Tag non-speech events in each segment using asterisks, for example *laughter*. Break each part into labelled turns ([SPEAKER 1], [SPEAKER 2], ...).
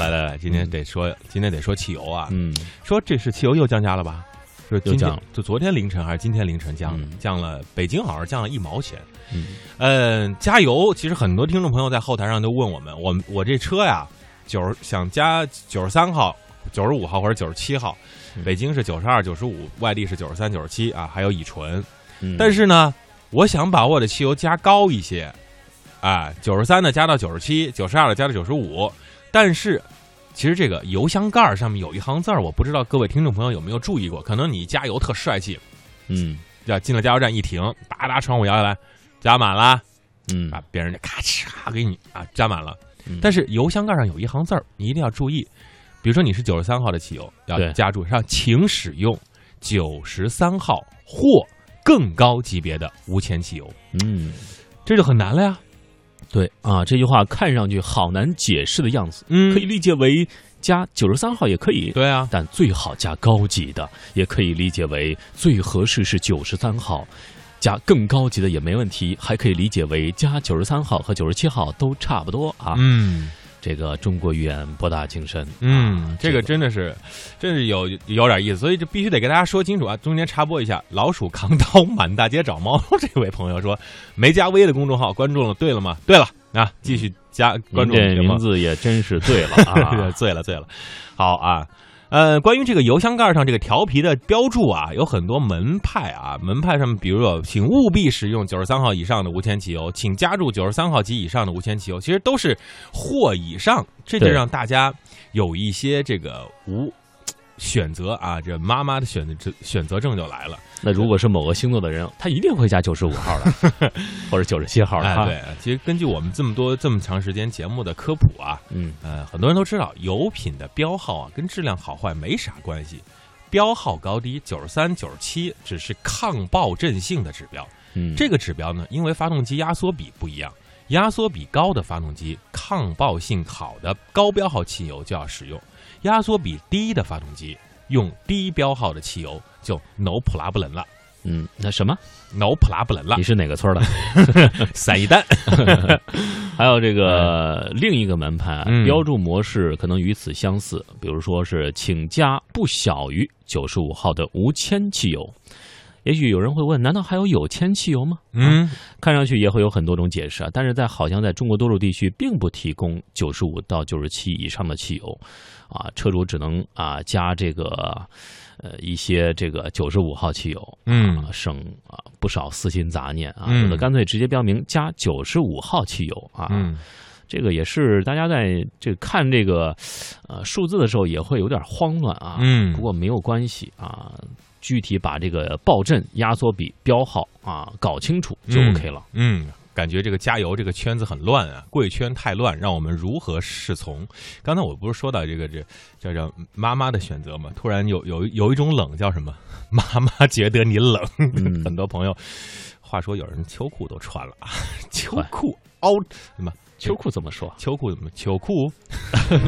[SPEAKER 1] 来来来，今天得说，今天得说汽油啊。
[SPEAKER 2] 嗯，
[SPEAKER 1] 说这是汽油又降价了吧？说今天就昨天凌晨还是今天凌晨降的？
[SPEAKER 2] 嗯
[SPEAKER 1] 降了，北京好像降了一毛钱。
[SPEAKER 2] 嗯
[SPEAKER 1] 呃，加油！其实很多听众朋友在后台上都问我们，我我这车呀，九十想加九十三号、九十五号或者九十七号，
[SPEAKER 2] 嗯
[SPEAKER 1] 北京是九十二、九十五，外地是九十三、九十七啊，还有乙醇。
[SPEAKER 2] 嗯
[SPEAKER 1] 但是呢，我想把我的汽油加高一些，啊，九十三的加到九十七，九十二的加到九十五。但是，其实这个油箱盖儿上面有一行字儿，我不知道各位听众朋友有没有注意过。可能你加油特帅气，
[SPEAKER 2] 嗯
[SPEAKER 1] 要进了加油站一停，叭叭窗户摇下来，加满了，
[SPEAKER 2] 嗯
[SPEAKER 1] 把别人就咔嚓给你啊加满了。
[SPEAKER 2] 嗯
[SPEAKER 1] 但是油箱盖上有一行字儿，你一定要注意。比如说你是九十三号的汽油，要加注上，请使用九十三号或更高级别的无铅汽油，
[SPEAKER 2] 嗯，
[SPEAKER 1] 这就很难了呀。
[SPEAKER 2] 对啊，这句话看上去好难解释的样子，
[SPEAKER 1] 嗯。
[SPEAKER 2] 可以理解为加九十三号也可以，
[SPEAKER 1] 对啊，
[SPEAKER 2] 但最好加高级的，也可以理解为最合适是九十三号，加更高级的也没问题，还可以理解为加九十三号和九十七号都差不多啊。
[SPEAKER 1] 嗯
[SPEAKER 2] 这个中国语言博大精深，
[SPEAKER 1] 嗯
[SPEAKER 2] 啊，
[SPEAKER 1] 这个真的是，真是有有点意思，所以这必须得跟大家说清楚啊。中间插播一下，老鼠扛刀满大街找猫这位朋友说没加微的公众号关注了，对了吗？对了啊，继续加关注
[SPEAKER 2] 这名。字也真是醉了啊。*laughs*
[SPEAKER 1] 醉了醉了，好啊。呃，关于这个油箱盖上这个调皮的标注啊，有很多门派啊，门派上面，比如说，请务必使用九十三号以上的无铅汽油，请加注九十三号及以上的无铅汽油，其实都是或以上，这就让大家有一些这个无选择啊，这妈妈的选择选择症就来了。
[SPEAKER 2] 那如果是某个星座的人，他一定会加九十五号的，*laughs* 或者九十七号的
[SPEAKER 1] 哎，对，其实根据我们这么多这么长时间节目的科普啊，
[SPEAKER 2] 嗯
[SPEAKER 1] 呃，很多人都知道，油品的标号啊，跟质量好坏没啥关系。标号高低，九十三、九十七，只是抗爆震性的指标。
[SPEAKER 2] 嗯，
[SPEAKER 1] 这个指标呢，因为发动机压缩比不一样，压缩比高的发动机，抗爆性好的高标号汽油就要使用；压缩比低的发动机，用低标号的汽油就 no problem 了
[SPEAKER 2] 嗯，那什么
[SPEAKER 1] ？，no problem 了
[SPEAKER 2] 你，是哪个村的？*laughs*
[SPEAKER 1] 散一单。*laughs*
[SPEAKER 2] 还有这个另一个门派啊
[SPEAKER 1] 嗯
[SPEAKER 2] 标注模式可能与此相似，比如说是请加不小于九十五号的无铅汽油。也许有人会问，难道还有有铅汽油吗？
[SPEAKER 1] 嗯。
[SPEAKER 2] 看上去也会有很多种解释啊，但是在好像在中国多数地区并不提供九十五到九十七以上的汽油，啊，车主只能啊加这个呃一些这个九十五号汽油，
[SPEAKER 1] 嗯。
[SPEAKER 2] 啊，省啊不少私心杂念啊，
[SPEAKER 1] 嗯。
[SPEAKER 2] 有的干脆直接标明加九十五号汽油啊，
[SPEAKER 1] 嗯
[SPEAKER 2] 这个也是大家在这个看这个呃数字的时候也会有点慌乱啊，
[SPEAKER 1] 嗯
[SPEAKER 2] 不过没有关系啊，具体把这个爆震、压缩比、标号啊搞清楚就
[SPEAKER 1] 嗯
[SPEAKER 2] OK 了。
[SPEAKER 1] 嗯，感觉这个加油这个圈子很乱啊，贵圈太乱，让我们如何是从？刚才我不是说到这个这叫叫妈妈的选择嘛？突然有有有一种冷叫什么？*laughs* 妈妈觉得你冷，
[SPEAKER 2] 嗯 *laughs*
[SPEAKER 1] 很多朋友。话说有人秋裤都穿了啊，秋裤凹什么？
[SPEAKER 2] 秋裤怎么说？
[SPEAKER 1] 秋裤怎么秋裤？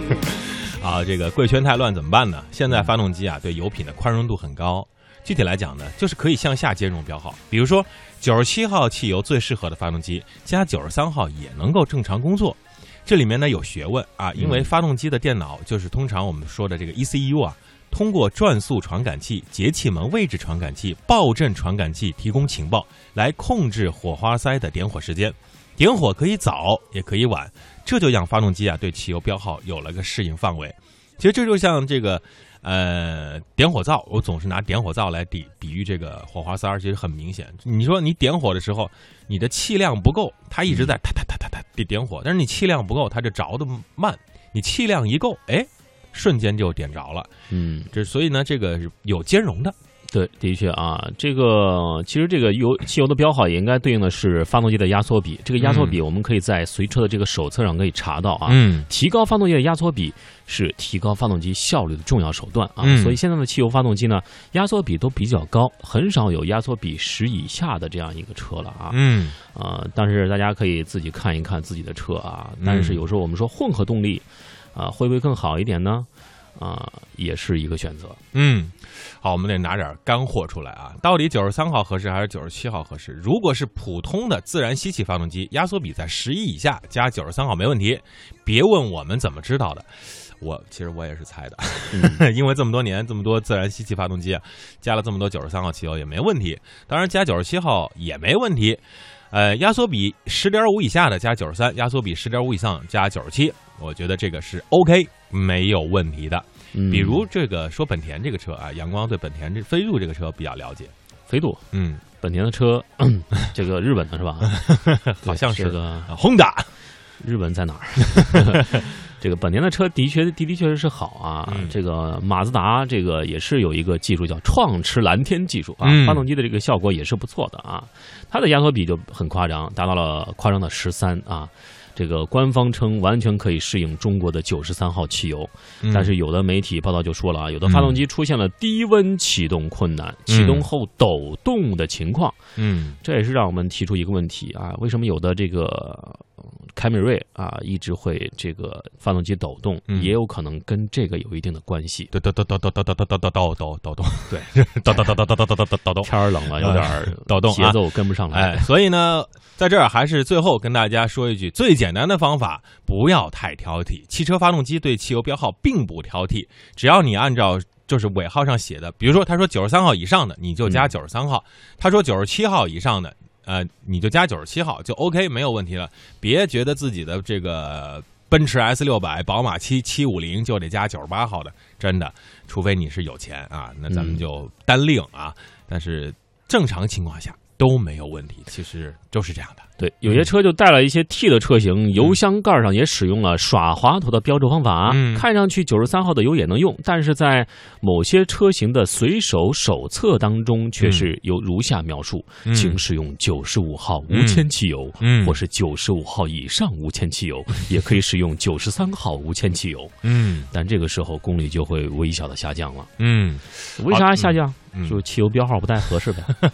[SPEAKER 1] *laughs* 啊，这个贵圈太乱怎么办呢？现在发动机啊对油品的宽容度很高，具体来讲呢，就是可以向下兼容标号，比如说九十七号汽油最适合的发动机加九十三号也能够正常工作。这里面呢有学问啊，因为发动机的电脑就是通常我们说的这个 ECU 啊，通过转速传感器、节气门位置传感器、爆震传感器提供情报，来控制火花塞的点火时间。点火可以早，也可以晚，这就让发动机啊对汽油标号有了个适应范围。其实这就像这个呃点火灶，我总是拿点火灶来比比喻这个火花塞儿，其实很明显。你说你点火的时候，你的气量不够，它一直在哒哒哒哒哒地点火，但是你气量不够，它就着的慢。你气量一够，哎，瞬间就点着了。
[SPEAKER 2] 嗯，
[SPEAKER 1] 这所以呢，这个是有兼容的。
[SPEAKER 2] 对，的确啊，这个其实这个油汽油的标号也应该对应的是发动机的压缩比。这个压缩比我们可以在随车的这个手册上可以查到啊。
[SPEAKER 1] 嗯
[SPEAKER 2] 提高发动机的压缩比是提高发动机效率的重要手段啊，
[SPEAKER 1] 嗯
[SPEAKER 2] 所以现在的汽油发动机呢，压缩比都比较高，很少有压缩比十以下的这样一个车了啊。
[SPEAKER 1] 嗯
[SPEAKER 2] 呃，但是大家可以自己看一看自己的车啊。
[SPEAKER 1] 嗯
[SPEAKER 2] 但是有时候我们说混合动力啊、会不会更好一点呢？啊、也是一个选择。
[SPEAKER 1] 嗯，好，我们得拿点干货出来啊！到底九十三号合适还是九十七号合适？如果是普通的自然吸气发动机，压缩比在十一以下，加九十三号没问题。别问我们怎么知道的，我其实我也是猜的，
[SPEAKER 2] 嗯 *laughs*
[SPEAKER 1] 因为这么多年这么多自然吸气发动机啊，加了这么多九十三号汽油也没问题，当然加九十七号也没问题。呃，压缩比十点五以下的加九十三，压缩比十点五以上加九十七，我觉得这个是 OK 没有问题的。
[SPEAKER 2] 嗯
[SPEAKER 1] 比如这个说本田这个车啊，阳光对本田这飞度这个车比较了解，
[SPEAKER 2] 飞度，
[SPEAKER 1] 嗯，
[SPEAKER 2] 本田的车，*laughs* 这个日本的是吧？*laughs*
[SPEAKER 1] 好像是
[SPEAKER 2] 个
[SPEAKER 1] 啊，Honda，
[SPEAKER 2] 日本在哪儿？这个本田的车的确的的确实是好啊。
[SPEAKER 1] 嗯
[SPEAKER 2] 这个马自达这个也是有一个技术叫创驰蓝天技术啊，
[SPEAKER 1] 嗯
[SPEAKER 2] 发动机的这个效果也是不错的啊。它的压缩比就很夸张，达到了夸张的十三啊。这个官方称完全可以适应中国的九十三号汽油，
[SPEAKER 1] 嗯
[SPEAKER 2] 但是有的媒体报道就说了啊，有的发动机出现了低温启动困难、启动后抖动的情况，
[SPEAKER 1] 嗯
[SPEAKER 2] 这也是让我们提出一个问题啊，为什么有的这个呃凯美瑞啊一直会这个发动机抖动，
[SPEAKER 1] 嗯
[SPEAKER 2] 也有可能跟这个有一定的关系。
[SPEAKER 1] 抖抖抖抖抖抖抖抖抖抖抖抖抖抖，
[SPEAKER 2] 对，
[SPEAKER 1] 抖抖抖抖抖抖抖抖抖抖 *laughs* 抖。
[SPEAKER 2] 天儿冷了，有点儿
[SPEAKER 1] 抖动啊
[SPEAKER 2] 节奏跟不上来。
[SPEAKER 1] 哎，所以呢，在这儿还是最后跟大家说一句，最简单的方法，不要太挑剔。汽车发动机对汽油标号并不挑剔，只要你按照就是尾号上写的，比如说他说九十三号以上的，你就加
[SPEAKER 2] 嗯
[SPEAKER 1] 九十三号；他说九十七号以上的，呃，你就加九十七号，就 OK，没有问题了。别觉得自己的这个奔驰 S 六百、宝马七七五零就得加九十八号的，真的，除非你是有钱啊，那咱们
[SPEAKER 2] 嗯
[SPEAKER 1] 就单另啊。但是正常情况下都没有问题，其实就是这样的。
[SPEAKER 2] 对，有些车就带了一些 T 的车型，油箱盖上也使用了耍滑头的标注方法，
[SPEAKER 1] 嗯。
[SPEAKER 2] 看上去九十三号的油也能用，但是在某些车型的随手手册当中却是有如下描述：
[SPEAKER 1] 嗯。
[SPEAKER 2] 请使用九十五号无铅汽油，
[SPEAKER 1] 嗯。
[SPEAKER 2] 或是九十五号以上无铅汽油，*laughs* 也可以使用九十三号无铅汽油。
[SPEAKER 1] 嗯。
[SPEAKER 2] 但这个时候功率就会微小的下降了。
[SPEAKER 1] 嗯。
[SPEAKER 2] 为啥下降？
[SPEAKER 1] 嗯。
[SPEAKER 2] 就汽油标号不太合适呗。*laughs*